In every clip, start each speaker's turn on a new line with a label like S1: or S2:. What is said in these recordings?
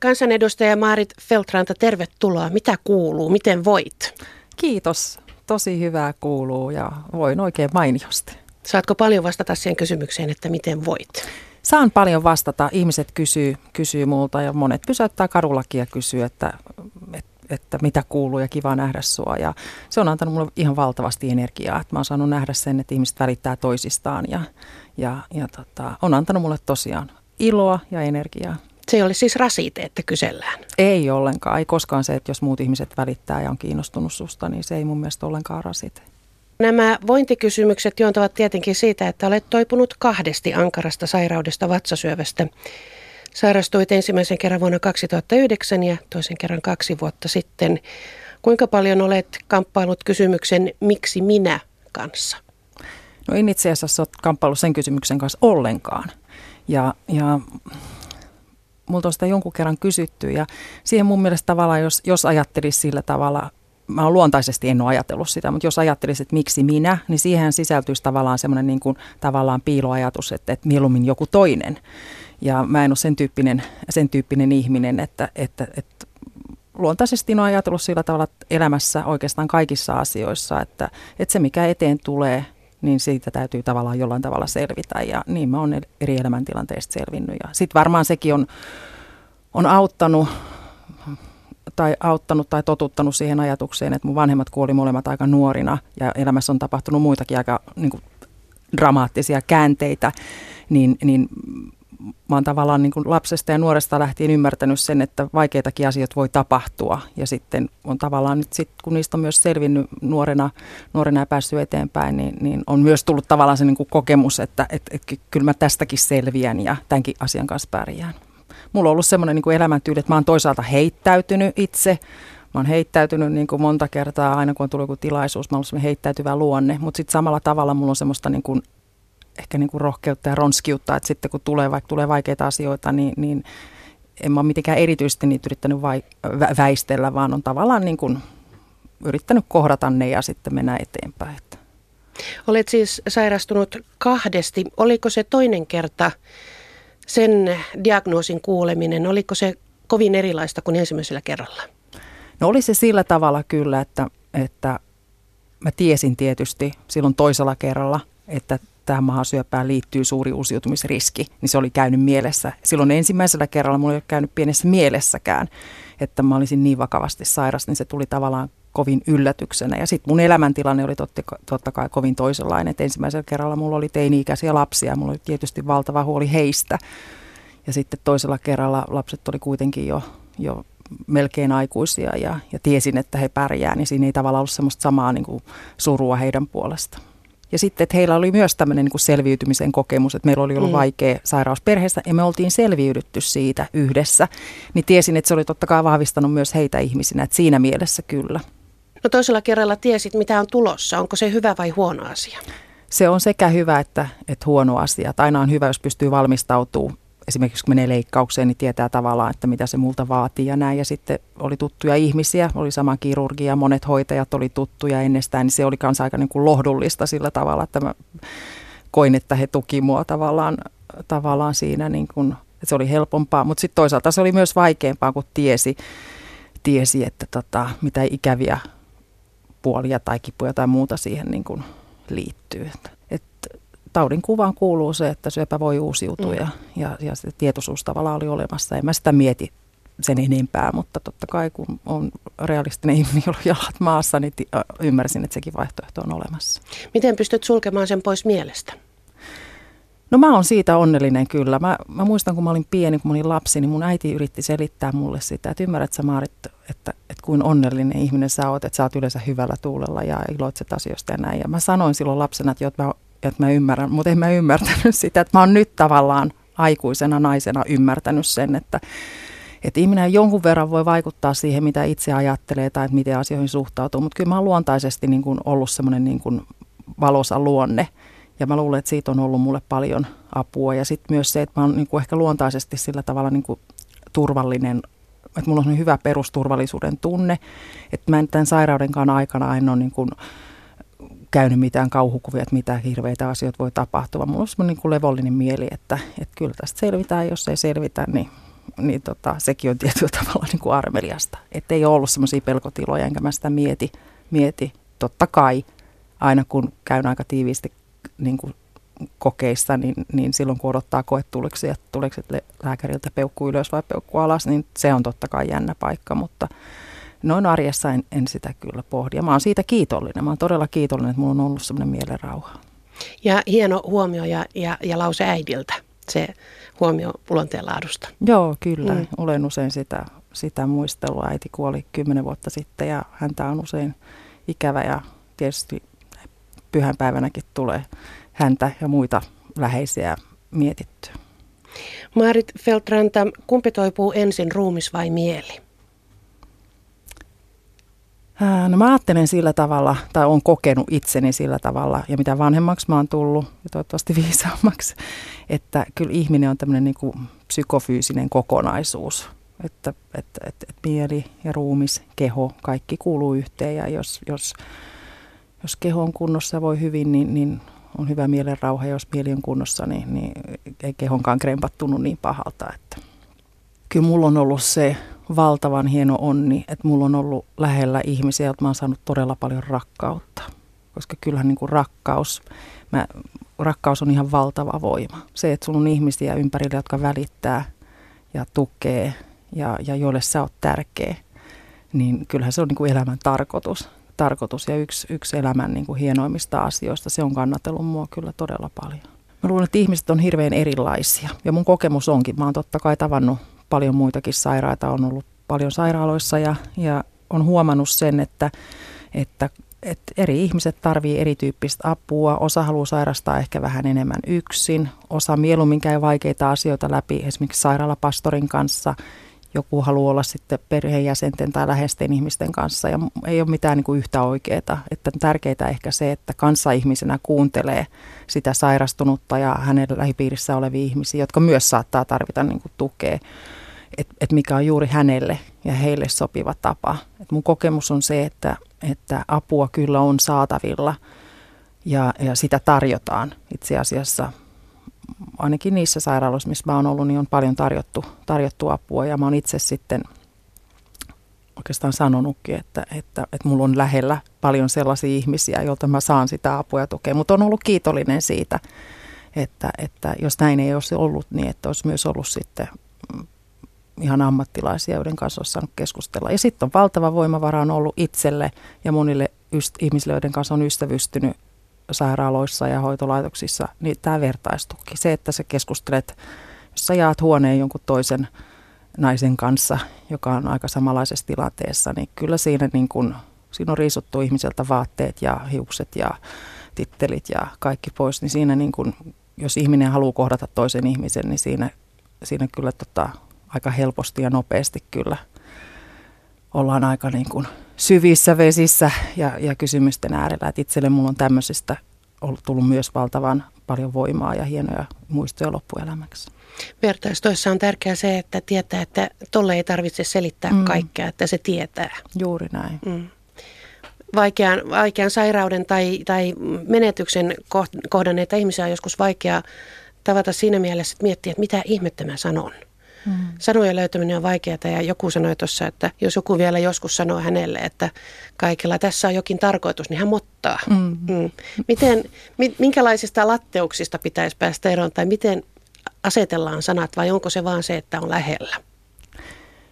S1: Kansanedustaja Maarit Feltranta, tervetuloa. Mitä kuuluu? Miten voit?
S2: Kiitos. Tosi hyvää kuuluu ja voin oikein mainiosti.
S1: Saatko paljon vastata siihen kysymykseen, että miten voit?
S2: Saan paljon vastata. Ihmiset kysyy, kysyy multa ja monet pysäyttää karullakin ja kysyy, että, että, että mitä kuuluu ja kiva nähdä sua. Ja se on antanut mulle ihan valtavasti energiaa. Että mä oon saanut nähdä sen, että ihmiset välittää toisistaan ja, ja, ja tota, on antanut mulle tosiaan iloa ja energiaa.
S1: Se ei ole siis rasite, että kysellään.
S2: Ei ollenkaan. Ei koskaan se, että jos muut ihmiset välittää ja on kiinnostunut susta, niin se ei mun mielestä ollenkaan rasite.
S1: Nämä vointikysymykset juontavat tietenkin siitä, että olet toipunut kahdesti ankarasta sairaudesta vatsasyövästä. Sairastuit ensimmäisen kerran vuonna 2009 ja toisen kerran kaksi vuotta sitten. Kuinka paljon olet kamppailut kysymyksen miksi minä kanssa?
S2: No en itse asiassa ole kamppailut sen kysymyksen kanssa ollenkaan. Ja, ja multa on sitä jonkun kerran kysytty ja siihen mun mielestä tavallaan, jos, jos ajattelisi sillä tavalla, mä luontaisesti en ole ajatellut sitä, mutta jos ajattelisit, että miksi minä, niin siihen sisältyisi tavallaan semmoinen niin kuin, tavallaan piiloajatus, että, että mieluummin joku toinen. Ja mä en ole sen tyyppinen, sen tyyppinen ihminen, että, että, että luontaisesti on ajatellut sillä tavalla elämässä oikeastaan kaikissa asioissa, että, että se mikä eteen tulee, niin siitä täytyy tavallaan jollain tavalla selvitä. Ja niin mä oon eri elämäntilanteista selvinnyt. Ja sitten varmaan sekin on, on auttanut tai auttanut tai totuttanut siihen ajatukseen, että mun vanhemmat kuoli molemmat aika nuorina ja elämässä on tapahtunut muitakin aika niin kuin, dramaattisia käänteitä, niin, niin mä oon tavallaan niin kuin lapsesta ja nuoresta lähtien ymmärtänyt sen, että vaikeitakin asioita voi tapahtua. Ja sitten on tavallaan nyt sit, kun niistä on myös selvinnyt nuorena, nuorena ja päässyt eteenpäin, niin, niin on myös tullut tavallaan se niin kuin kokemus, että et, et, kyllä mä tästäkin selviän ja tämänkin asian kanssa pärjään. Mulla on ollut semmoinen niin elämäntyyli, että mä oon toisaalta heittäytynyt itse, Mä oon heittäytynyt niin kuin monta kertaa, aina kun on tullut joku tilaisuus, mä oon ollut heittäytyvä luonne, mutta sitten samalla tavalla mulla on semmoista niin kuin ehkä niin kuin rohkeutta ja ronskiutta, että sitten kun tulee, vaikka tulee vaikeita asioita, niin, niin en mä ole mitenkään erityisesti niitä yrittänyt vai, vä, väistellä, vaan on tavallaan niin kuin yrittänyt kohdata ne ja sitten mennä eteenpäin.
S1: Olet siis sairastunut kahdesti. Oliko se toinen kerta sen diagnoosin kuuleminen, oliko se kovin erilaista kuin ensimmäisellä kerralla?
S2: No oli se sillä tavalla kyllä, että, että mä tiesin tietysti silloin toisella kerralla, että tähän mahasyöpään liittyy suuri uusiutumisriski, niin se oli käynyt mielessä. Silloin ensimmäisellä kerralla mulla ei ole käynyt pienessä mielessäkään, että mä olisin niin vakavasti sairas, niin se tuli tavallaan kovin yllätyksenä. Ja sitten mun elämäntilanne oli totta, totta kai kovin toisenlainen. Et ensimmäisellä kerralla mulla oli teini-ikäisiä lapsia mulla oli tietysti valtava huoli heistä. Ja sitten toisella kerralla lapset oli kuitenkin jo, jo melkein aikuisia ja, ja tiesin, että he pärjää, niin siinä ei tavallaan ollut semmoista samaa niin kuin surua heidän puolestaan. Ja sitten, että heillä oli myös tämmöinen niin kuin selviytymisen kokemus, että meillä oli ollut mm. vaikea sairaus perheessä ja me oltiin selviydytty siitä yhdessä. Niin tiesin, että se oli totta kai vahvistanut myös heitä ihmisinä, että siinä mielessä kyllä.
S1: No toisella kerralla tiesit, mitä on tulossa. Onko se hyvä vai huono asia?
S2: Se on sekä hyvä että, että huono asia. Että aina on hyvä, jos pystyy valmistautumaan esimerkiksi kun menee leikkaukseen, niin tietää tavallaan, että mitä se multa vaatii ja näin. Ja sitten oli tuttuja ihmisiä, oli sama kirurgia, monet hoitajat oli tuttuja ennestään, niin se oli myös aika niin kuin lohdullista sillä tavalla, että mä koin, että he tuki mua tavallaan, tavallaan siinä, niin kuin, että se oli helpompaa. Mutta sitten toisaalta se oli myös vaikeampaa, kun tiesi, tiesi että tota, mitä ikäviä puolia tai kipuja tai muuta siihen niin kuin liittyy. Että taudin kuvaan kuuluu se, että syöpä voi uusiutua mm. ja, ja, ja se tietoisuus tavallaan oli olemassa. En mä sitä mieti sen enempää, mutta totta kai kun on realistinen ihminen, jolla jalat maassa, niin ymmärsin, että sekin vaihtoehto on olemassa.
S1: Miten pystyt sulkemaan sen pois mielestä?
S2: No mä oon siitä onnellinen kyllä. Mä, mä muistan, kun mä olin pieni, kun mä olin lapsi, niin mun äiti yritti selittää mulle sitä, että ymmärrät sä Maarit, että, että kuin onnellinen ihminen sä oot, että sä oot yleensä hyvällä tuulella ja iloitset asioista ja näin. Ja mä sanoin silloin lapsena, että, että mä että mä ymmärrän, mutta en mä ymmärtänyt sitä, että mä oon nyt tavallaan aikuisena naisena ymmärtänyt sen, että, että ihminen jonkun verran voi vaikuttaa siihen, mitä itse ajattelee tai että miten asioihin suhtautuu, mutta kyllä mä oon luontaisesti niin kuin ollut semmoinen niin kuin valosa luonne. Ja mä luulen, että siitä on ollut mulle paljon apua. Ja sitten myös se, että mä oon niin kuin ehkä luontaisesti sillä tavalla niin kuin turvallinen että mulla on hyvä perusturvallisuuden tunne, että mä en tämän sairaudenkaan aikana en ole niin kuin käynyt mitään kauhukuvia, että mitä hirveitä asioita voi tapahtua. Mulla on semmoinen niin levollinen mieli, että, että kyllä tästä selvitään, jos ei selvitä, niin niin tota, sekin on tietyllä tavalla niin kuin armeliasta. Että ei ole ollut semmoisia pelkotiloja, enkä mä sitä mieti, mieti. Totta kai aina kun käyn aika tiiviisti niin kuin kokeissa, niin, niin silloin kun odottaa koetuliksi, että tuleeko lääkäriltä peukku ylös vai peukku alas, niin se on totta kai jännä paikka, mutta noin arjessa en, en sitä kyllä pohdi. Ja mä oon siitä kiitollinen. Mä oon todella kiitollinen, että mulla on ollut semmoinen mielenrauha.
S1: Ja hieno huomio ja, ja, ja lause äidiltä, se huomio luonteenlaadusta.
S2: Joo, kyllä. Mm. Olen usein sitä, sitä muistelua. Äiti kuoli kymmenen vuotta sitten ja häntä on usein ikävä ja tietysti pyhänpäivänäkin tulee häntä ja muita läheisiä mietittyä.
S1: Maarit Feltranta, kumpi toipuu ensin, ruumis vai mieli?
S2: No mä ajattelen sillä tavalla, tai olen kokenut itseni sillä tavalla, ja mitä vanhemmaksi mä oon tullut, ja toivottavasti viisaammaksi, että kyllä ihminen on tämmöinen niin psykofyysinen kokonaisuus. Että, että, että, että mieli ja ruumis, keho, kaikki kuuluu yhteen, ja jos, jos, jos keho on kunnossa voi hyvin, niin, niin on hyvä mielen rauha, jos mieli on kunnossa, niin, niin ei kehonkaan krempat tunnu niin pahalta. Että. Kyllä mulla on ollut se valtavan hieno onni, että mulla on ollut lähellä ihmisiä, joilta mä oon saanut todella paljon rakkautta. Koska kyllähän niin kuin rakkaus, mä, rakkaus on ihan valtava voima. Se, että sulla on ihmisiä ympärillä, jotka välittää ja tukee ja, ja joille sä oot tärkeä, niin kyllähän se on niin kuin elämän tarkoitus. tarkoitus ja yksi, yksi elämän niin kuin hienoimmista asioista. Se on kannatellut mua kyllä todella paljon. Mä luulen, että ihmiset on hirveän erilaisia ja mun kokemus onkin. Mä oon totta kai tavannut paljon muitakin sairaita, on ollut paljon sairaaloissa ja, ja on huomannut sen, että, että, että eri ihmiset tarvii erityyppistä apua. Osa haluaa sairastaa ehkä vähän enemmän yksin, osa mieluummin käy vaikeita asioita läpi esimerkiksi sairaalapastorin kanssa. Joku haluaa olla sitten perheenjäsenten tai läheisten ihmisten kanssa ja ei ole mitään niin kuin yhtä oikeaa. Että tärkeää ehkä se, että kanssaihmisenä kuuntelee sitä sairastunutta ja hänen lähipiirissä olevia ihmisiä, jotka myös saattaa tarvita niin kuin tukea että et mikä on juuri hänelle ja heille sopiva tapa. Et mun kokemus on se, että, että apua kyllä on saatavilla ja, ja sitä tarjotaan itse asiassa. Ainakin niissä sairaaloissa, missä mä oon ollut, niin on paljon tarjottu, tarjottu apua ja mä oon itse sitten oikeastaan sanonutkin, että, että, että mulla on lähellä paljon sellaisia ihmisiä, joilta mä saan sitä apua ja tukea, mutta on ollut kiitollinen siitä, että, että jos näin ei olisi ollut, niin että olisi myös ollut sitten ihan ammattilaisia, joiden kanssa olisi saanut keskustella. Ja sitten on valtava voimavara on ollut itselle ja monille ihmisille, joiden kanssa on ystävystynyt sairaaloissa ja hoitolaitoksissa, niin tämä vertaistuki. Se, että sä keskustelet, jos sä jaat huoneen jonkun toisen naisen kanssa, joka on aika samanlaisessa tilanteessa, niin kyllä siinä, niin kun, siinä on riisuttu ihmiseltä vaatteet ja hiukset ja tittelit ja kaikki pois, niin siinä niin kun, jos ihminen haluaa kohdata toisen ihmisen, niin siinä, siinä kyllä tota, aika helposti ja nopeasti kyllä ollaan aika niin kuin syvissä vesissä ja, ja kysymysten äärellä. Et itselle mulla on tämmöisestä ollut tullut myös valtavan paljon voimaa ja hienoja muistoja loppuelämäksi.
S1: Vertaistoissa on tärkeää se, että tietää, että tolle ei tarvitse selittää mm. kaikkea, että se tietää.
S2: Juuri näin. Mm.
S1: Vaikean, vaikean sairauden tai, tai menetyksen kohdanneita ihmisiä on joskus vaikea tavata siinä mielessä, että miettiä, että mitä ihmettä mä sanon. Mm. Sanojen löytäminen on vaikeaa ja joku sanoi tuossa, että jos joku vielä joskus sanoo hänelle, että kaikella tässä on jokin tarkoitus, niin hän mottaa. Mm. Mm. Miten, minkälaisista latteuksista pitäisi päästä eroon tai miten asetellaan sanat vai onko se vaan se, että on lähellä?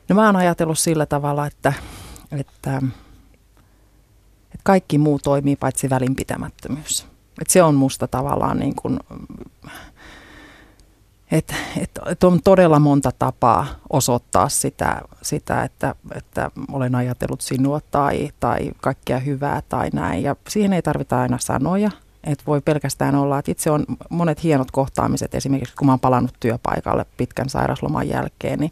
S2: No mä oon ajatellut sillä tavalla, että, että, että kaikki muu toimii paitsi välinpitämättömyys. Että se on musta tavallaan niin kuin että et, et on todella monta tapaa osoittaa sitä, sitä että, että olen ajatellut sinua tai, tai kaikkea hyvää tai näin. Ja siihen ei tarvita aina sanoja. Että voi pelkästään olla, että itse on monet hienot kohtaamiset, esimerkiksi kun oon palannut työpaikalle pitkän sairasloman jälkeen, niin,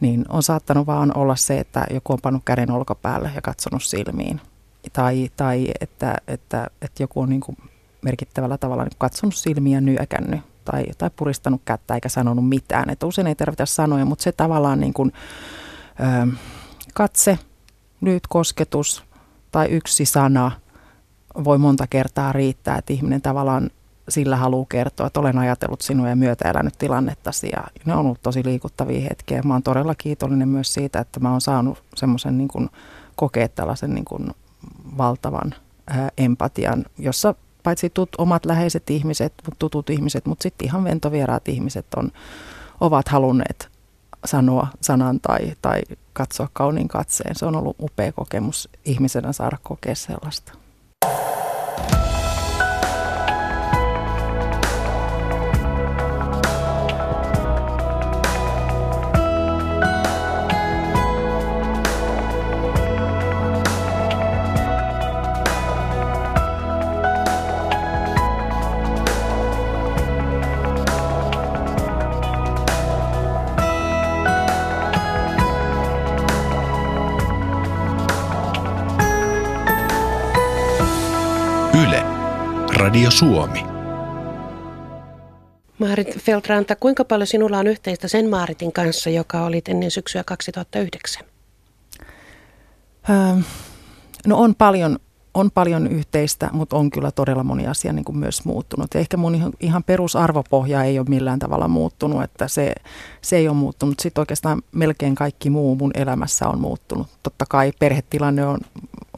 S2: niin on saattanut vaan olla se, että joku on pannut käden olkapäälle ja katsonut silmiin. Tai, tai että, että, että joku on niin kuin merkittävällä tavalla niin katsonut silmiä ja nyökännyt tai, tai puristanut kättä eikä sanonut mitään. Että usein ei tarvita sanoja, mutta se tavallaan niin kuin, ö, katse, lyhyt kosketus tai yksi sana voi monta kertaa riittää, että ihminen tavallaan sillä haluaa kertoa, että olen ajatellut sinua ja myötä elänyt tilannettasi. Ja ne on ollut tosi liikuttavia hetkiä. Mä oon todella kiitollinen myös siitä, että mä oon saanut semmoisen niin kokea tällaisen niin kuin, valtavan ää, empatian, jossa paitsi tut, omat läheiset ihmiset, tutut ihmiset, mutta sitten ihan ventovieraat ihmiset on, ovat halunneet sanoa sanan tai, tai katsoa kauniin katseen. Se on ollut upea kokemus ihmisenä saada kokea sellaista.
S1: Radio Suomi. Maarit Feltranta, kuinka paljon sinulla on yhteistä sen Maaritin kanssa, joka oli ennen syksyä 2009?
S2: Ähm, no on paljon, on paljon yhteistä, mutta on kyllä todella moni asia niin kuin myös muuttunut. Ja ehkä mun ihan, perusarvopohja ei ole millään tavalla muuttunut, että se, se ei ole muuttunut. Sitten oikeastaan melkein kaikki muu mun elämässä on muuttunut. Totta kai perhetilanne on,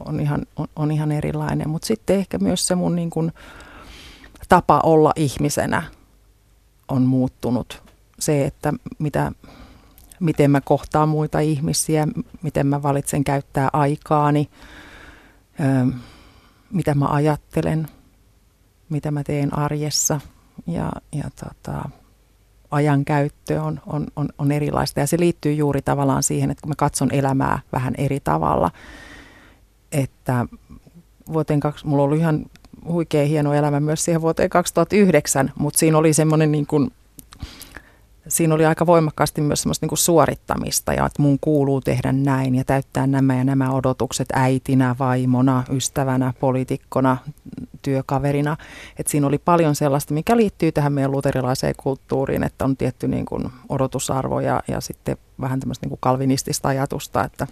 S2: on, ihan, on, on ihan erilainen, mutta sitten ehkä myös se mun niin kuin, tapa olla ihmisenä on muuttunut. Se, että mitä, miten mä kohtaan muita ihmisiä, miten mä valitsen käyttää aikaani, mitä mä ajattelen, mitä mä teen arjessa ja, ja tota, ajan käyttö on, on, on, on erilaista. Ja se liittyy juuri tavallaan siihen, että kun mä katson elämää vähän eri tavalla, että vuoteen kaksi, mulla ollut ihan huikea hieno elämä myös siihen vuoteen 2009, mutta siinä oli semmoinen niin kuin, siinä oli aika voimakkaasti myös semmoista niin kuin suorittamista ja että mun kuuluu tehdä näin ja täyttää nämä ja nämä odotukset äitinä, vaimona, ystävänä, poliitikkona, työkaverina. Että siinä oli paljon sellaista, mikä liittyy tähän meidän luterilaiseen kulttuuriin, että on tietty niin kuin odotusarvo ja, ja sitten vähän tämmöistä niin kuin kalvinistista ajatusta, että,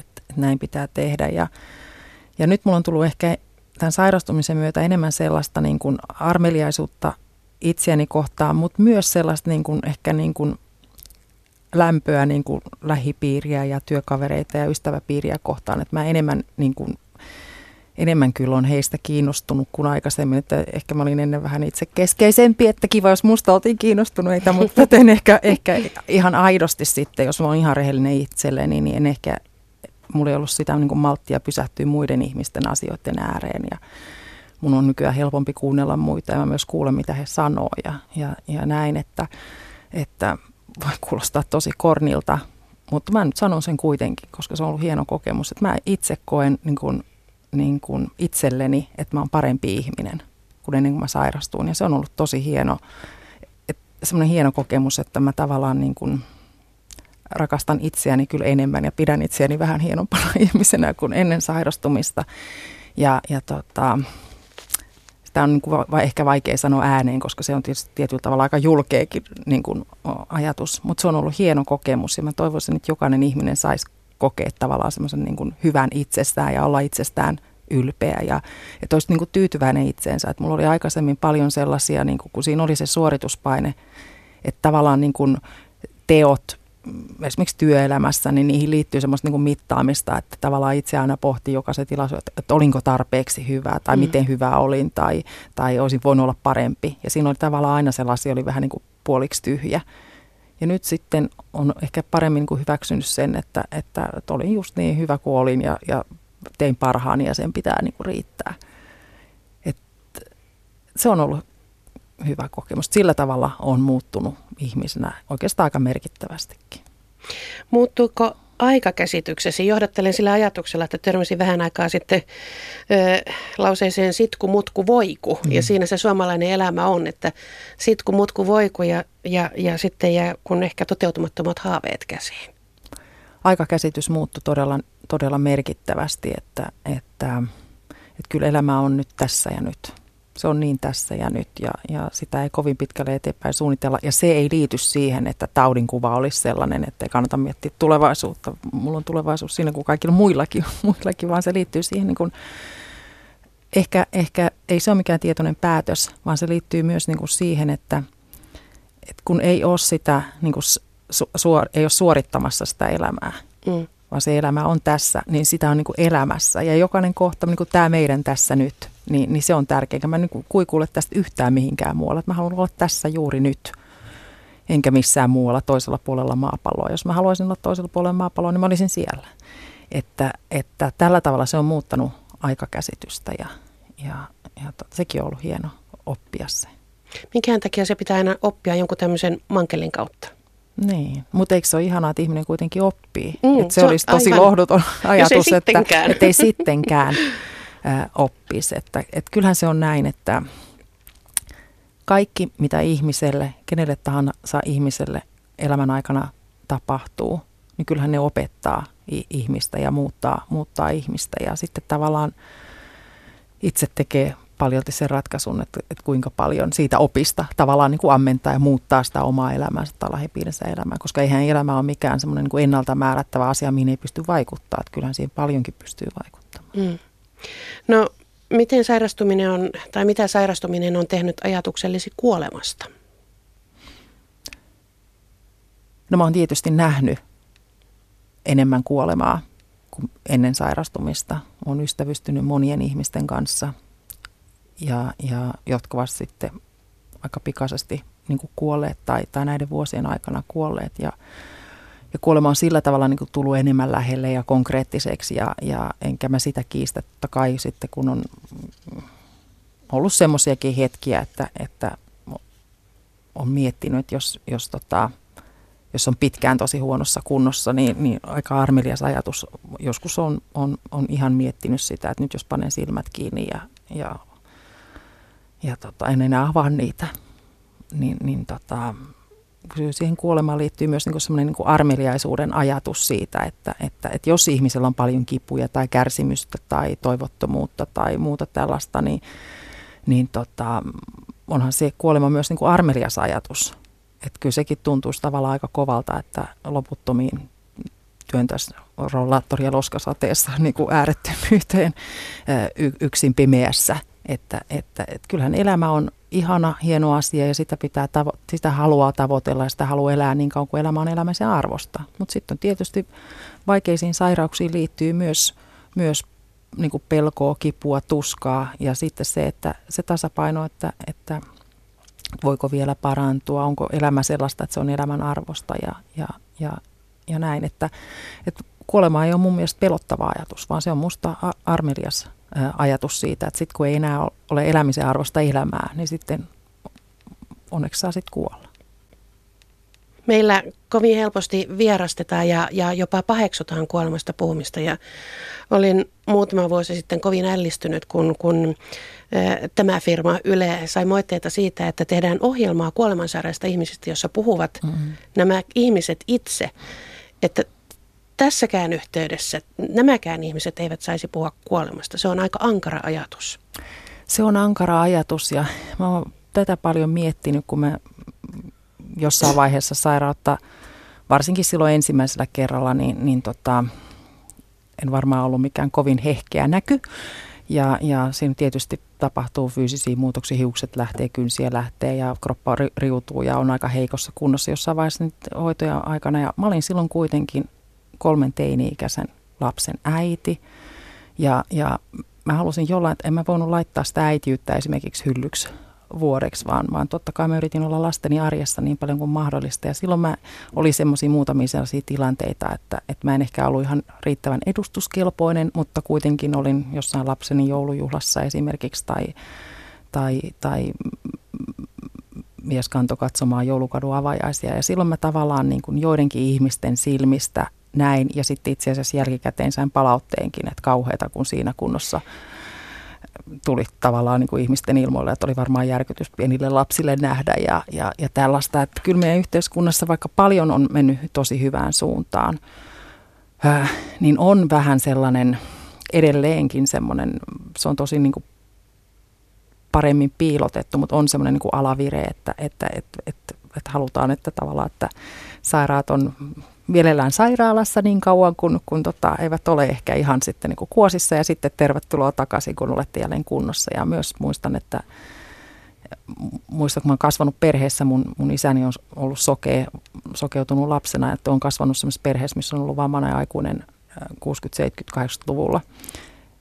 S2: että näin pitää tehdä. Ja, ja nyt mulla on tullut ehkä tämän sairastumisen myötä enemmän sellaista niin kuin armeliaisuutta itseäni kohtaan, mutta myös sellaista niin kuin, ehkä niin kuin lämpöä niin kuin lähipiiriä ja työkavereita ja ystäväpiiriä kohtaan. Että mä enemmän, niin kuin, enemmän kyllä on heistä kiinnostunut kuin aikaisemmin. Että ehkä mä olin ennen vähän itse keskeisempi, että kiva jos musta oltiin kiinnostuneita, mutta en ehkä, ehkä ihan aidosti sitten, jos mä oon ihan rehellinen itselleni, niin en ehkä mulla ei ollut sitä niin kuin malttia pysähtyä muiden ihmisten asioiden ääreen ja mun on nykyään helpompi kuunnella muita ja mä myös kuulen, mitä he sanoo ja, ja, ja näin, että, että voi kuulostaa tosi kornilta, mutta mä nyt sanon sen kuitenkin, koska se on ollut hieno kokemus, että mä itse koen niin kuin, niin kuin itselleni, että mä oon parempi ihminen kuin ennen kuin mä sairastuin. Ja se on ollut tosi hieno, semmoinen hieno kokemus, että mä tavallaan niin kuin rakastan itseäni kyllä enemmän ja pidän itseäni vähän hienompana ihmisenä kuin ennen sairastumista. Ja, ja tota, sitä on niin kuin va- ehkä vaikea sanoa ääneen, koska se on tietysti tietyllä tavalla aika julkeakin niin kuin ajatus, mutta se on ollut hieno kokemus ja mä toivoisin, että jokainen ihminen saisi kokea tavallaan semmoisen niin hyvän itsestään ja olla itsestään ylpeä ja että olisi niin kuin tyytyväinen itseensä. Että mulla oli aikaisemmin paljon sellaisia, niin kuin, kun siinä oli se suorituspaine, että tavallaan niin kuin teot esimerkiksi työelämässä, niin niihin liittyy semmoista niin kuin mittaamista, että tavallaan itse aina pohtii jokaisen tilaisuuden, että, että olinko tarpeeksi hyvä tai mm. miten hyvä olin tai, tai olisin voinut olla parempi. Ja siinä oli tavallaan aina sellaisia, oli vähän niin kuin puoliksi tyhjä. Ja nyt sitten on ehkä paremmin niin kuin hyväksynyt sen, että, että, että olin just niin hyvä kuin olin ja, ja tein parhaani ja sen pitää niin kuin riittää. Et se on ollut hyvä kokemus. Sillä tavalla on muuttunut ihmisenä oikeastaan aika merkittävästikin.
S1: Muuttuuko aikakäsityksesi? Johdattelen sillä ajatuksella, että törmäsin vähän aikaa sitten ö, lauseeseen sitku, mutku, voiku. Mm. Ja siinä se suomalainen elämä on, että sitku, mutku, voiku ja, ja, ja sitten jää kun ehkä toteutumattomat haaveet käsiin.
S2: Aikakäsitys muuttui todella, todella merkittävästi, että, että, että kyllä elämä on nyt tässä ja nyt se on niin tässä ja nyt ja, ja sitä ei kovin pitkälle eteenpäin suunnitella. Ja se ei liity siihen, että taudin kuva olisi sellainen, että ei kannata miettiä tulevaisuutta. Mulla on tulevaisuus siinä kuin kaikilla muillakin, muillakin vaan se liittyy siihen niin kuin ehkä, ehkä ei se ole mikään tietoinen päätös, vaan se liittyy myös niin kuin siihen, että, että kun ei ole sitä, niin kuin suor, ei ole suorittamassa sitä elämää, mm. Vaan se elämä on tässä, niin sitä on niin kuin elämässä. Ja jokainen kohta, niin kuin tämä meidän tässä nyt, niin, niin se on tärkeää. Mä niin kuikuule tästä yhtään mihinkään muualla. Että mä haluan olla tässä juuri nyt, enkä missään muualla toisella puolella maapalloa. Jos mä haluaisin olla toisella puolella maapalloa, niin mä olisin siellä. Että, että tällä tavalla se on muuttanut aikakäsitystä ja, ja, ja to, sekin on ollut hieno oppia se.
S1: Minkään takia se pitää aina oppia jonkun tämmöisen mankelin kautta?
S2: Niin, mutta eikö se ole ihanaa, että ihminen kuitenkin oppii? Mm, että se, se olisi tosi aivan, lohduton ajatus, että, että ei sittenkään äh, oppisi. Että, että kyllähän se on näin, että kaikki mitä ihmiselle, kenelle tahansa ihmiselle elämän aikana tapahtuu, niin kyllähän ne opettaa ihmistä ja muuttaa, muuttaa ihmistä. Ja sitten tavallaan itse tekee paljon sen ratkaisun, että, että kuinka paljon siitä opista tavallaan niin kuin ammentaa ja muuttaa sitä omaa elämäänsä tai lähipiirinsä elämää, koska eihän elämä ole mikään semmoinen niin ennalta määrättävä asia, mihin ei pysty vaikuttaa. Että kyllähän siihen paljonkin pystyy vaikuttamaan. Mm.
S1: No miten sairastuminen on, tai mitä sairastuminen on tehnyt ajatuksellisi kuolemasta?
S2: No mä oon tietysti nähnyt enemmän kuolemaa kuin ennen sairastumista. Olen ystävystynyt monien ihmisten kanssa, ja, ja jotka sitten aika pikaisesti niin kuin kuolleet tai, tai näiden vuosien aikana kuolleet. Ja, ja kuolema on sillä tavalla niin kuin tullut enemmän lähelle ja konkreettiseksi ja, ja enkä mä sitä kiistä totta kai sitten, kun on ollut semmoisiakin hetkiä, että, että on miettinyt, jos, jos, tota, jos on pitkään tosi huonossa kunnossa, niin, niin aika armelias ajatus. Joskus on, on, on ihan miettinyt sitä, että nyt jos panen silmät kiinni ja, ja, ja tota, en enää avaa niitä, niin, niin tota, siihen kuolemaan liittyy myös niin semmoinen niin armeliaisuuden ajatus siitä, että, että, että jos ihmisellä on paljon kipuja tai kärsimystä tai toivottomuutta tai muuta tällaista, niin, niin tota, onhan se kuolema myös niin armelias ajatus. Että kyllä sekin tuntuu tavallaan aika kovalta, että loputtomiin työntäisi rollaattoria loskasateessa niin äärettömyyteen yksin pimeässä. Että, että, että kyllähän elämä on ihana, hieno asia ja sitä, pitää tavo- sitä haluaa tavoitella ja sitä haluaa elää niin kauan kuin elämä on elämisen arvosta. Mutta sitten tietysti vaikeisiin sairauksiin liittyy myös, myös niin kuin pelkoa, kipua, tuskaa ja sitten se, että se tasapaino, että, että voiko vielä parantua, onko elämä sellaista, että se on elämän arvosta ja, ja, ja, ja näin. Että, että kuolema ei ole mun mielestä pelottava ajatus, vaan se on musta armelias ajatus siitä, että sitten kun ei enää ole elämisen arvosta elämää, niin sitten onneksi saa sitten kuolla.
S1: Meillä kovin helposti vierastetaan ja, ja jopa paheksutaan kuolemasta puhumista. Ja olin muutama vuosi sitten kovin ällistynyt, kun, kun ä, tämä firma Yle sai moitteita siitä, että tehdään ohjelmaa kuolemansairaista ihmisistä, jossa puhuvat mm-hmm. nämä ihmiset itse. Että tässäkään yhteydessä nämäkään ihmiset eivät saisi puhua kuolemasta. Se on aika ankara ajatus.
S2: Se on ankara ajatus ja mä oon tätä paljon miettinyt, kun mä jossain vaiheessa sairautta, varsinkin silloin ensimmäisellä kerralla, niin, niin tota, en varmaan ollut mikään kovin hehkeä näky. Ja, ja siinä tietysti tapahtuu fyysisiä muutoksia, hiukset lähtee, kynsiä lähtee ja kroppa riutuu ja on aika heikossa kunnossa jossain vaiheessa hoitoja aikana. Ja mä olin silloin kuitenkin kolmen teini-ikäisen lapsen äiti. Ja, ja mä halusin jollain, että en mä voinut laittaa sitä äitiyttä esimerkiksi hyllyksi vuodeksi, vaan, vaan totta kai mä yritin olla lasteni arjessa niin paljon kuin mahdollista. Ja silloin mä oli semmoisia muutamia sellaisia tilanteita, että, että mä en ehkä ollut ihan riittävän edustuskelpoinen, mutta kuitenkin olin jossain lapseni joulujuhlassa esimerkiksi tai, tai, tai mies kanto katsomaan joulukadun avajaisia. Ja silloin mä tavallaan niin kuin joidenkin ihmisten silmistä näin ja sitten itse asiassa jälkikäteen sain palautteenkin, että kauheita kun siinä kunnossa tuli tavallaan niin kuin ihmisten ilmoille, että oli varmaan järkytys pienille lapsille nähdä ja, ja, ja tällaista. Että kyllä meidän yhteiskunnassa, vaikka paljon on mennyt tosi hyvään suuntaan, äh, niin on vähän sellainen edelleenkin semmoinen, se on tosi niin kuin paremmin piilotettu, mutta on semmoinen niin kuin alavire, että, että, että, että, että halutaan, että tavallaan, että sairaat on mielellään sairaalassa niin kauan, kun, kun tota, eivät ole ehkä ihan sitten niin kuin kuosissa ja sitten tervetuloa takaisin, kun olette jälleen kunnossa. Ja myös muistan, että muistan, kun olen kasvanut perheessä, mun, mun isäni on ollut sokea, sokeutunut lapsena, että on kasvanut sellaisessa perheessä, missä on ollut vammainen ja aikuinen 60-, 70-, 80-luvulla.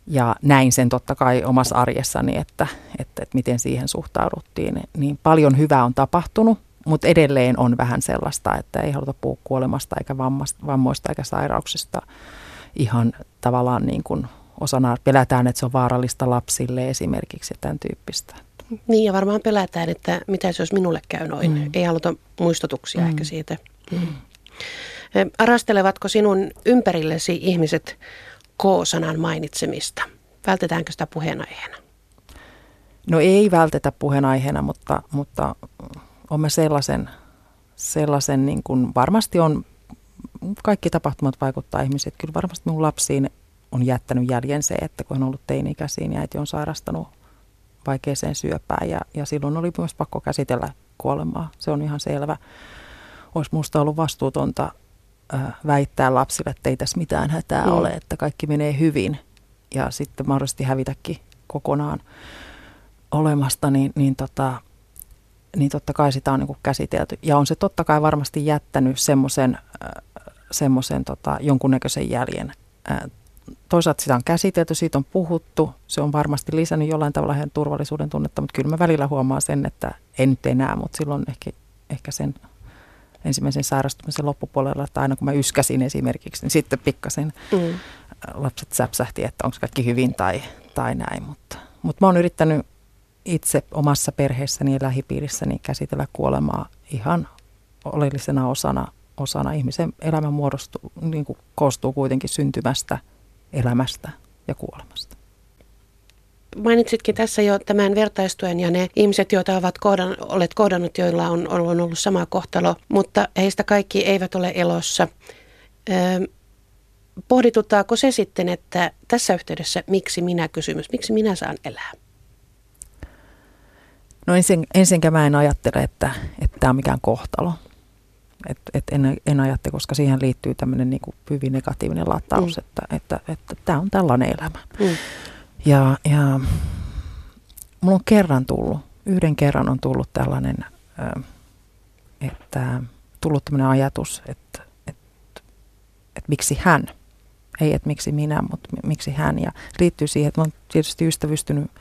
S2: Ja näin sen totta kai omassa arjessani, että, että, että miten siihen suhtauduttiin. Niin paljon hyvää on tapahtunut, mutta edelleen on vähän sellaista, että ei haluta puhua kuolemasta eikä vammasta, vammoista eikä sairauksista ihan tavallaan niin kuin osana, pelätään, että se on vaarallista lapsille esimerkiksi tämän tyyppistä.
S1: Niin ja varmaan pelätään, että mitä jos minulle käy noin. Mm. Ei haluta muistutuksia mm. ehkä siitä. Mm. Arastelevatko sinun ympärillesi ihmiset K-sanan mainitsemista? Vältetäänkö sitä puheenaiheena?
S2: No ei vältetä puheenaiheena, mutta, mutta on sellaisen, sellaisen niin kuin varmasti on, kaikki tapahtumat vaikuttaa ihmisiin. Kyllä varmasti minun lapsiin on jättänyt jäljen se, että kun on ollut teini-ikäisiin ja äiti on sairastanut vaikeeseen syöpään ja, ja silloin oli myös pakko käsitellä kuolemaa. Se on ihan selvä. Olisi minusta ollut vastuutonta äh, väittää lapsille, että ei tässä mitään hätää mm. ole, että kaikki menee hyvin ja sitten mahdollisesti hävitäkin kokonaan olemasta, niin, niin, tota, niin totta kai sitä on niin kuin käsitelty. Ja on se totta kai varmasti jättänyt semmoisen semmoisen tota, jonkunnäköisen jäljen toisaalta sitä on käsitelty, siitä on puhuttu, se on varmasti lisännyt jollain tavalla heidän turvallisuuden tunnetta, mutta kyllä mä välillä huomaan sen, että ei nyt enää, mutta silloin ehkä, ehkä sen ensimmäisen sairastumisen loppupuolella, että aina kun mä yskäsin esimerkiksi, niin sitten pikkasen mm. lapset säpsähti, että onko kaikki hyvin tai, tai näin, mutta, mutta mä oon yrittänyt itse omassa perheessäni ja lähipiirissäni käsitellä kuolemaa ihan oleellisena osana, osana ihmisen elämän muodostuu, niin kuin koostuu kuitenkin syntymästä – elämästä ja kuolemasta.
S1: Mainitsitkin tässä jo tämän vertaistuen ja ne ihmiset, joita ovat kohdan, olet kohdannut, joilla on, on ollut sama kohtalo, mutta heistä kaikki eivät ole elossa. Ö, pohdituttaako se sitten, että tässä yhteydessä miksi minä kysymys, miksi minä saan elää?
S2: No ensin, ensinkään mä en ajattele, että, että tämä on mikään kohtalo. Et, et en, en ajattele, koska siihen liittyy tämmöinen niin kuin hyvin negatiivinen lataus, mm. että, että, että tämä on tällainen elämä. Mm. Ja, ja mulla on kerran tullut, yhden kerran on tullut tällainen, että tullut tämmöinen ajatus, että, että, että miksi hän, ei että miksi minä, mutta miksi hän. Ja liittyy siihen, että olen tietysti ystävystynyt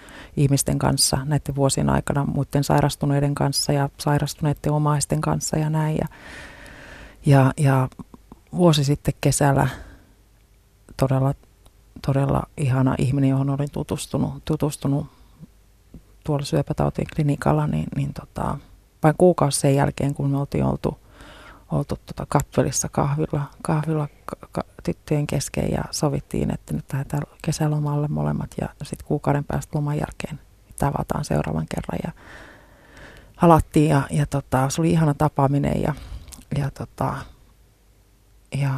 S2: ihmisten kanssa näiden vuosien aikana, muiden sairastuneiden kanssa ja sairastuneiden omaisten kanssa ja näin. Ja ja, ja vuosi sitten kesällä todella, todella ihana ihminen, johon olin tutustunut, tutustunut tuolla syöpätautien klinikalla, niin, niin tota, vain kuukausi sen jälkeen, kun me oltiin oltu, oltu tota kappelissa kahvilla, kahvilla ka, tyttöjen kesken ja sovittiin, että nyt lähdetään kesälomalle molemmat ja sitten kuukauden päästä loman jälkeen tavataan seuraavan kerran ja halattiin ja, ja tota, se oli ihana tapaaminen ja ja, tota, ja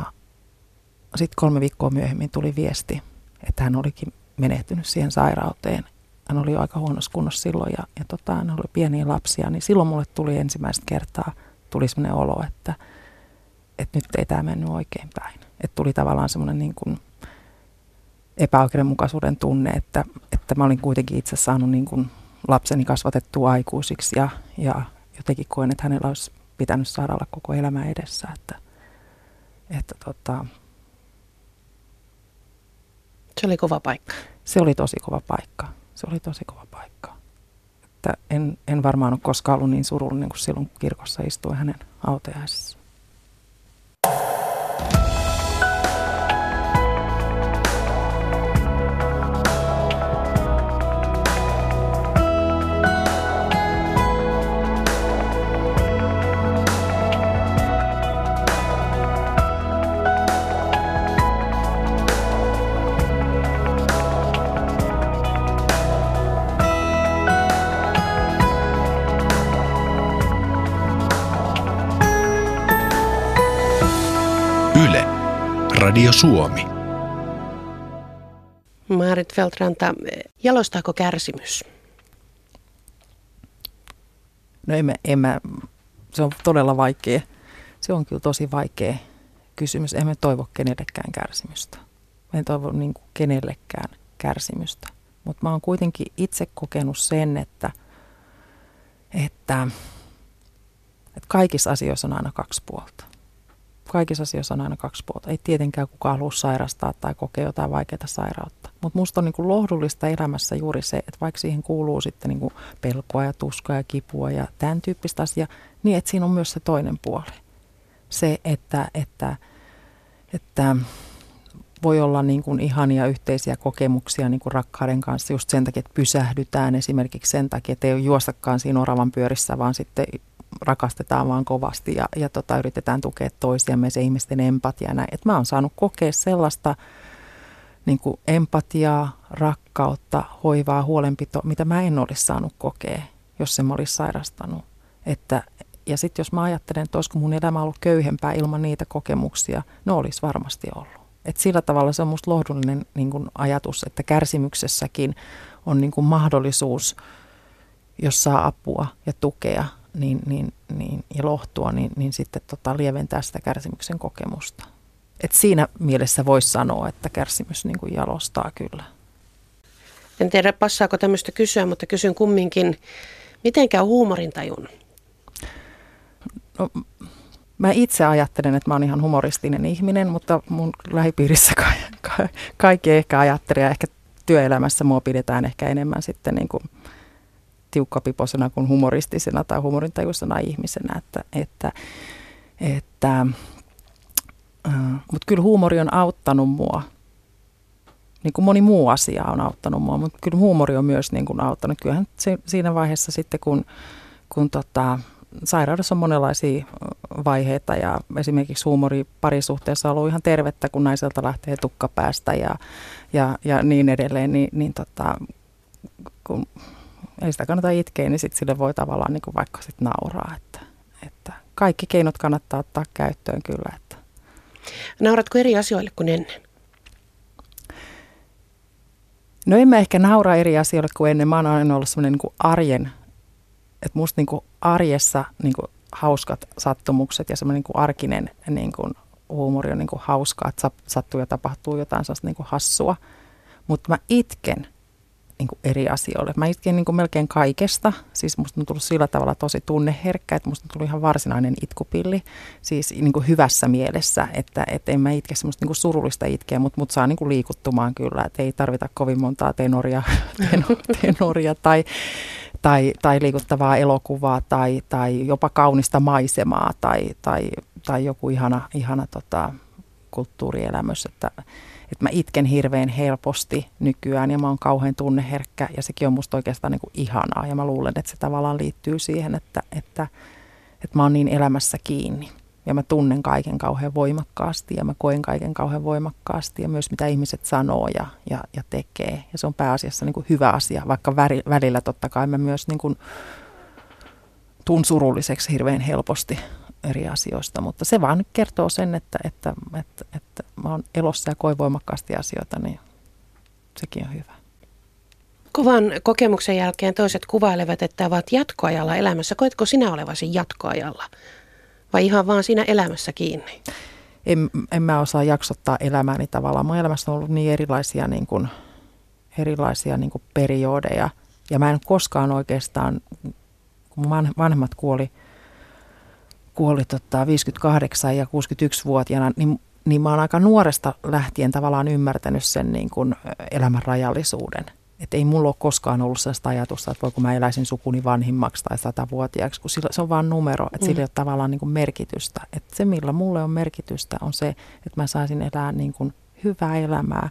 S2: sitten kolme viikkoa myöhemmin tuli viesti, että hän olikin menehtynyt siihen sairauteen. Hän oli aika huonossa kunnossa silloin ja, ja tota, hän oli pieniä lapsia, niin silloin mulle tuli ensimmäistä kertaa tuli sellainen olo, että, että nyt ei tämä mennyt oikein päin. Että tuli tavallaan semmoinen niin kuin epäoikeudenmukaisuuden tunne, että, että mä olin kuitenkin itse saanut niin kuin lapseni kasvatettua aikuisiksi ja, ja jotenkin koen, että hänellä olisi pitänyt saada olla koko elämä edessä. Että, että tota,
S1: se oli kova paikka.
S2: Se oli tosi kova paikka. Se oli tosi kova paikka. Että en, en varmaan ole koskaan ollut niin surullinen kuin silloin kirkossa istui hänen autajaisessa.
S1: Radio Suomi. Maarit Feltranta, jalostaako kärsimys?
S2: No en mä, en mä, se on todella vaikea. Se on kyllä tosi vaikea kysymys. Emme toivo kenellekään kärsimystä. En toivo niin kuin kenellekään kärsimystä. Mutta mä oon kuitenkin itse kokenut sen, että, että, että kaikissa asioissa on aina kaksi puolta. Kaikissa asioissa on aina kaksi puolta. Ei tietenkään kukaan halua sairastaa tai kokea jotain vaikeaa sairautta. Mutta musta on niin kuin lohdullista elämässä juuri se, että vaikka siihen kuuluu sitten niin kuin pelkoa ja tuskaa ja kipua ja tämän tyyppistä asiaa, niin että siinä on myös se toinen puoli. Se, että, että, että voi olla niin kuin ihania yhteisiä kokemuksia niin kuin rakkauden kanssa just sen takia, että pysähdytään esimerkiksi sen takia, että ei juostakaan siinä oravan pyörissä, vaan sitten rakastetaan vaan kovasti ja, ja tota, yritetään tukea toisiamme se ihmisten empatia näin. Et mä oon saanut kokea sellaista niin kuin empatiaa, rakkautta, hoivaa, huolenpitoa, mitä mä en olisi saanut kokea, jos se mä olisi sairastanut. Että, ja sitten jos mä ajattelen, että olisiko mun elämä ollut köyhempää ilman niitä kokemuksia, no olisi varmasti ollut. Et sillä tavalla se on musta lohdullinen niin ajatus, että kärsimyksessäkin on niin mahdollisuus, jos saa apua ja tukea niin, niin, niin, ja lohtua, niin, niin sitten tota, lieventää sitä kärsimyksen kokemusta. Et siinä mielessä voisi sanoa, että kärsimys niin kuin jalostaa kyllä.
S1: En tiedä, passaako tämmöistä kysyä, mutta kysyn kumminkin, miten käy huumorintajun?
S2: No, mä itse ajattelen, että mä oon ihan humoristinen ihminen, mutta mun lähipiirissä ka- ka- kaikki ehkä ajattelee, ehkä työelämässä mua pidetään ehkä enemmän sitten niin kuin tiukkapiposena kuin humoristisena tai humorintajuisena ihmisenä, että, että, että äh, mutta kyllä huumori on auttanut mua niin kuin moni muu asia on auttanut mua, mutta kyllä huumori on myös niin kuin auttanut. Kyllähän se, siinä vaiheessa sitten, kun, kun tota, sairaudessa on monenlaisia vaiheita ja esimerkiksi huumori parisuhteessa on ollut ihan tervettä, kun naiselta lähtee tukka päästä ja, ja, ja niin edelleen, niin, niin tota, kun ei sitä kannata itkeä, niin sitten sille voi tavallaan niin kuin vaikka sitten nauraa, että, että kaikki keinot kannattaa ottaa käyttöön kyllä. Että.
S1: Nauratko eri asioille kuin ennen?
S2: No en mä ehkä naura eri asioille kuin ennen. Mä oon aina ollut semmoinen niin arjen että musta niin kuin arjessa niin kuin hauskat sattumukset ja semmoinen niin arkinen niin kuin huumori on niin kuin hauskaa, että sattuu ja tapahtuu jotain sellaista niin kuin hassua. Mutta mä itken niin kuin eri asioille. Mä itken niin kuin melkein kaikesta. Siis musta on tullut sillä tavalla tosi tunneherkkä, että musta on tullut ihan varsinainen itkupilli. Siis niin kuin hyvässä mielessä, että, että en mä itke semmoista niin kuin surullista itkeä, mutta mut saa niin kuin liikuttumaan kyllä. Että ei tarvita kovin montaa tenoria, tenoria tai tai, tai liikuttavaa elokuvaa tai, tai jopa kaunista maisemaa tai, tai, tai joku ihana, ihana tota, kulttuurielämys, että, että mä itken hirveän helposti nykyään ja mä oon kauhean tunneherkkä ja sekin on musta oikeastaan niin kuin ihanaa. Ja mä luulen, että se tavallaan liittyy siihen, että, että, että mä oon niin elämässä kiinni. Ja mä tunnen kaiken kauhean voimakkaasti ja mä koen kaiken kauhean voimakkaasti ja myös mitä ihmiset sanoo ja, ja, ja tekee. Ja se on pääasiassa niin kuin hyvä asia, vaikka väri, välillä totta kai mä myös niin kuin tuun surulliseksi hirveän helposti eri asioista, mutta se vaan kertoo sen, että, että, että, että mä oon elossa ja koen voimakkaasti asioita, niin sekin on hyvä.
S1: Kovan kokemuksen jälkeen toiset kuvailevat, että ovat jatkoajalla elämässä. Koetko sinä olevasi jatkoajalla? vai ihan vaan siinä elämässä kiinni?
S2: En, en mä osaa jaksottaa elämääni tavallaan. Mun elämässä on ollut niin erilaisia, niin kuin, erilaisia niin kuin periodeja. Ja mä en koskaan oikeastaan, kun vanhemmat kuoli, kuoli tota 58 ja 61-vuotiaana, niin, niin mä oon aika nuoresta lähtien tavallaan ymmärtänyt sen niin kuin elämän rajallisuuden – että ei mulla ole koskaan ollut sellaista ajatusta, että voiko mä eläisin sukuni vanhimmaksi tai satavuotiaaksi, kun sillä, se on vain numero, että mm. sillä ei ole tavallaan niin kuin merkitystä. Että se, millä mulle on merkitystä, on se, että mä saisin elää niin kuin hyvää elämää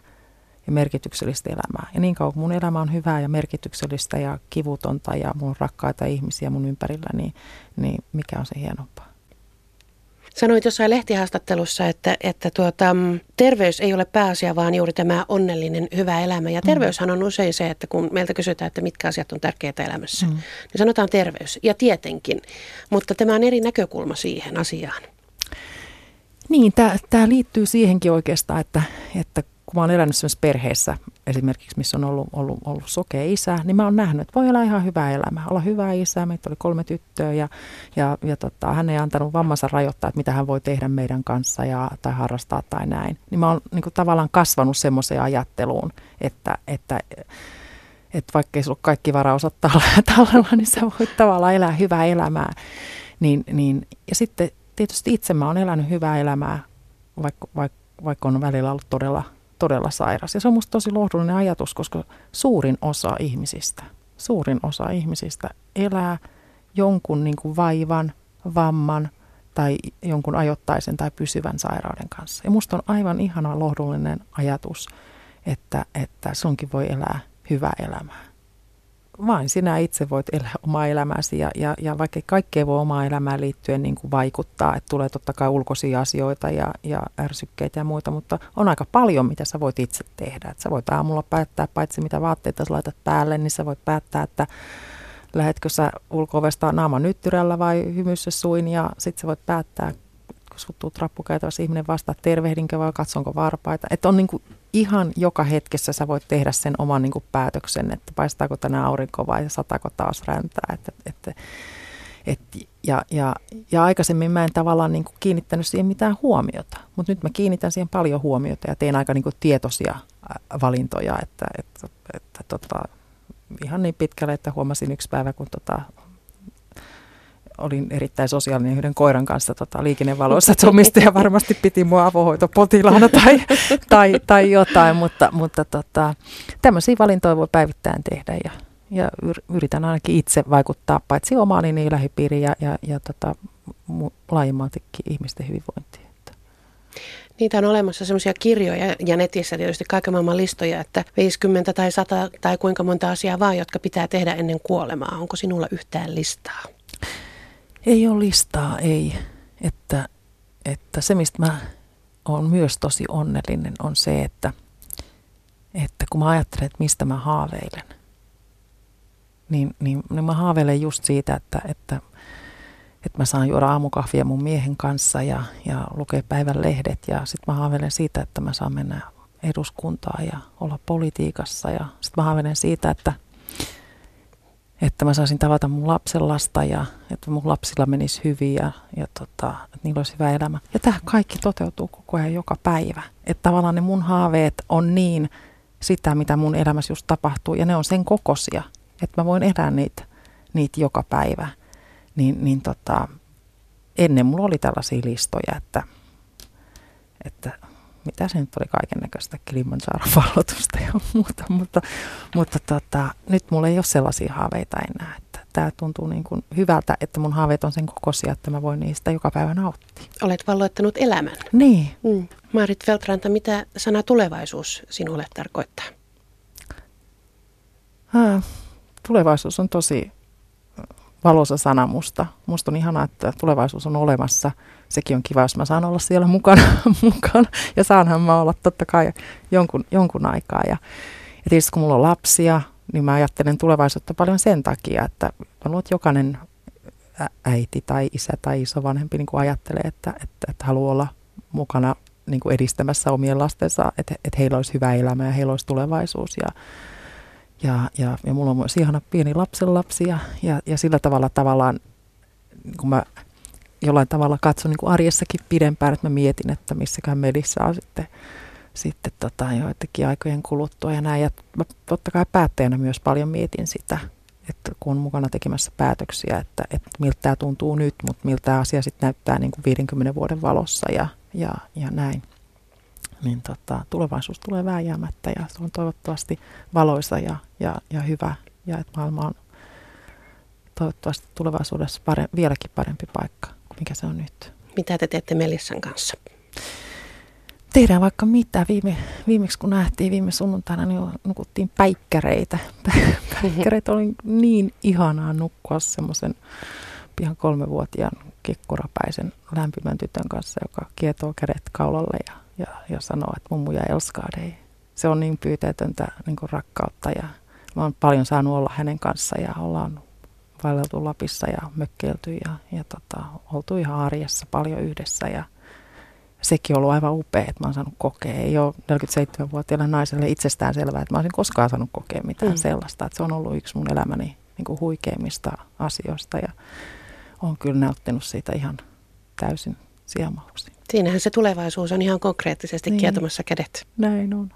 S2: ja merkityksellistä elämää. Ja niin kauan kun mun elämä on hyvää ja merkityksellistä ja kivutonta ja mun rakkaita ihmisiä mun ympärillä, niin, niin mikä on se hienompaa?
S1: Sanoit jossain lehtihaastattelussa, että, että tuota, mm, terveys ei ole pääasia, vaan juuri tämä onnellinen, hyvä elämä. Ja mm. terveyshän on usein se, että kun meiltä kysytään, että mitkä asiat on tärkeitä elämässä, mm. niin sanotaan terveys. Ja tietenkin, mutta tämä on eri näkökulma siihen asiaan.
S2: Niin, tämä liittyy siihenkin oikeastaan, että, että kun mä oon elänyt sellaisessa perheessä esimerkiksi, missä on ollut, ollut, ollut sokea isä, niin mä oon nähnyt, että voi elää ihan hyvää elämää. Olla hyvä isä, meitä oli kolme tyttöä ja, ja, ja tota, hän ei antanut vammansa rajoittaa, että mitä hän voi tehdä meidän kanssa ja, tai harrastaa tai näin. Niin mä oon niin kuin, tavallaan kasvanut semmoiseen ajatteluun, että, että että vaikka ei sulla kaikki varaa osata tallella, niin sä voit tavallaan elää hyvää elämää. Niin, niin, ja sitten tietysti itse mä oon elänyt hyvää elämää, vaikka, vaikka, vaikka on välillä ollut todella, todella sairas. Ja se on musta tosi lohdullinen ajatus, koska suurin osa ihmisistä, suurin osa ihmisistä elää jonkun niin kuin vaivan, vamman tai jonkun ajoittaisen tai pysyvän sairauden kanssa. Ja musta on aivan ihana lohdullinen ajatus, että, että sunkin voi elää hyvää elämää. Vain sinä itse voit elää omaa elämääsi ja, ja, ja vaikka kaikkea voi omaa elämään liittyen niin kuin vaikuttaa, että tulee totta kai ulkoisia asioita ja, ja ärsykkeitä ja muita, mutta on aika paljon, mitä sä voit itse tehdä. Että sä voit aamulla päättää, paitsi mitä vaatteita sä laitat päälle, niin sä voit päättää, että lähetkö sä ulko naama nyttyrällä vai hymyssä suin ja sitten sä voit päättää, kun sut tuu trappukäytävässä ihminen vastaa, tervehdinkö vai katsonko varpaita. Että on niin kuin ihan joka hetkessä sä voit tehdä sen oman niin kuin päätöksen, että paistaako tänä aurinko vai sataako taas räntää. Että, että, et, ja, ja, ja aikaisemmin mä en tavallaan niin kuin kiinnittänyt siihen mitään huomiota, mutta nyt mä kiinnitän siihen paljon huomiota ja teen aika niin kuin tietoisia valintoja, että, että, että, että tota, ihan niin pitkälle, että huomasin yksi päivä, kun tota, olin erittäin sosiaalinen yhden koiran kanssa tota, liikennevaloissa, että omistaja varmasti piti mua avohoitopotilaana tai, tai, tai jotain, mutta, mutta tota, tämmöisiä valintoja voi päivittäin tehdä ja, ja yritän ainakin itse vaikuttaa paitsi omaan niin lähipiiriin ja, ja, ja tota, laajemmaltikin ihmisten hyvinvointiin.
S1: Niitä on olemassa semmoisia kirjoja ja netissä tietysti kaiken maailman listoja, että 50 tai 100 tai kuinka monta asiaa vaan, jotka pitää tehdä ennen kuolemaa. Onko sinulla yhtään listaa?
S2: Ei ole listaa, ei. Että, että se, mistä mä olen myös tosi onnellinen, on se, että, että kun mä ajattelen, että mistä mä haaveilen, niin, niin, niin mä haaveilen just siitä, että, että, että mä saan juoda aamukahvia mun miehen kanssa ja, ja lukea päivän lehdet. Ja sitten mä haaveilen siitä, että mä saan mennä eduskuntaan ja olla politiikassa. Ja sitten mä haaveilen siitä, että että mä saisin tavata mun lapsen lasta ja että mun lapsilla menisi hyvin ja, ja tota, että niillä olisi hyvä elämä. Ja tämä kaikki toteutuu koko ajan joka päivä. Että tavallaan ne mun haaveet on niin sitä, mitä mun elämässä just tapahtuu ja ne on sen kokoisia, että mä voin elää niitä, niitä joka päivä. Niin, niin tota, ennen mulla oli tällaisia listoja, että, että mitä se nyt oli kaiken näköistä Kilimanjaron vallotusta ja muuta, mutta, mutta tota, nyt mulla ei ole sellaisia haaveita enää, että tämä tuntuu niin kuin hyvältä, että mun haaveet on sen kokoisia, että mä voin niistä joka päivä nauttia.
S1: Olet valloittanut elämän.
S2: Niin.
S1: Mm. Marit Feltranta, mitä sana tulevaisuus sinulle tarkoittaa?
S2: Ah, tulevaisuus on tosi valoisa sana musta. Musta on ihanaa, että tulevaisuus on olemassa. Sekin on kiva, jos mä saan olla siellä mukana. mukana. Ja saanhan mä olla totta kai jonkun, jonkun aikaa. Ja, ja tietysti kun mulla on lapsia, niin mä ajattelen tulevaisuutta paljon sen takia, että mä luulen, että jokainen äiti tai isä tai isovanhempi niin ajattelee, että, että, että haluaa olla mukana niin kuin edistämässä omien lastensa, että, että heillä olisi hyvä elämä ja heillä olisi tulevaisuus. Ja, ja, ja, ja mulla on myös ihana pieni lapsenlapsi ja, ja, ja sillä tavalla tavallaan, kun mä jollain tavalla katson niin kuin arjessakin pidempään, että mä mietin, että missäkään medissä on sitten, sitten tota, joitakin aikojen kuluttua ja näin. Ja mä totta kai päättäjänä myös paljon mietin sitä, että kun on mukana tekemässä päätöksiä, että, että miltä tämä tuntuu nyt, mutta miltä tämä asia sitten näyttää niin kuin 50 vuoden valossa ja, ja, ja näin niin tota, tulevaisuus tulee vääjäämättä ja se on toivottavasti valoisa ja, ja, ja hyvä ja että maailma on toivottavasti tulevaisuudessa pare, vieläkin parempi paikka kuin mikä se on nyt.
S1: Mitä te teette Melissan kanssa?
S2: Tehdään vaikka mitä. Viime, viimeksi kun nähtiin viime sunnuntaina, niin nukuttiin päikkäreitä. Päikkäreitä oli niin ihanaa nukkua semmoisen pian kolmevuotiaan kekkorapäisen lämpimän tytön kanssa, joka kietoo kädet kaulalle ja ja, ja sanoo, että mummu ja Elskade. Se on niin pyyteetöntä niin rakkautta ja mä oon paljon saanut olla hänen kanssa ja ollaan vaelleltu Lapissa ja mökkeilty ja, ja tota, oltu ihan arjessa paljon yhdessä ja, sekin on ollut aivan upea, että mä oon saanut kokea. Ei ole 47-vuotiaille naiselle itsestään selvää, että mä olisin koskaan saanut kokea mitään mm. sellaista. Että se on ollut yksi mun elämäni niin kuin huikeimmista asioista ja on kyllä nauttinut siitä ihan täysin siemauksin.
S1: Siinähän se tulevaisuus on ihan konkreettisesti niin. kietomassa kädet.
S2: Näin on.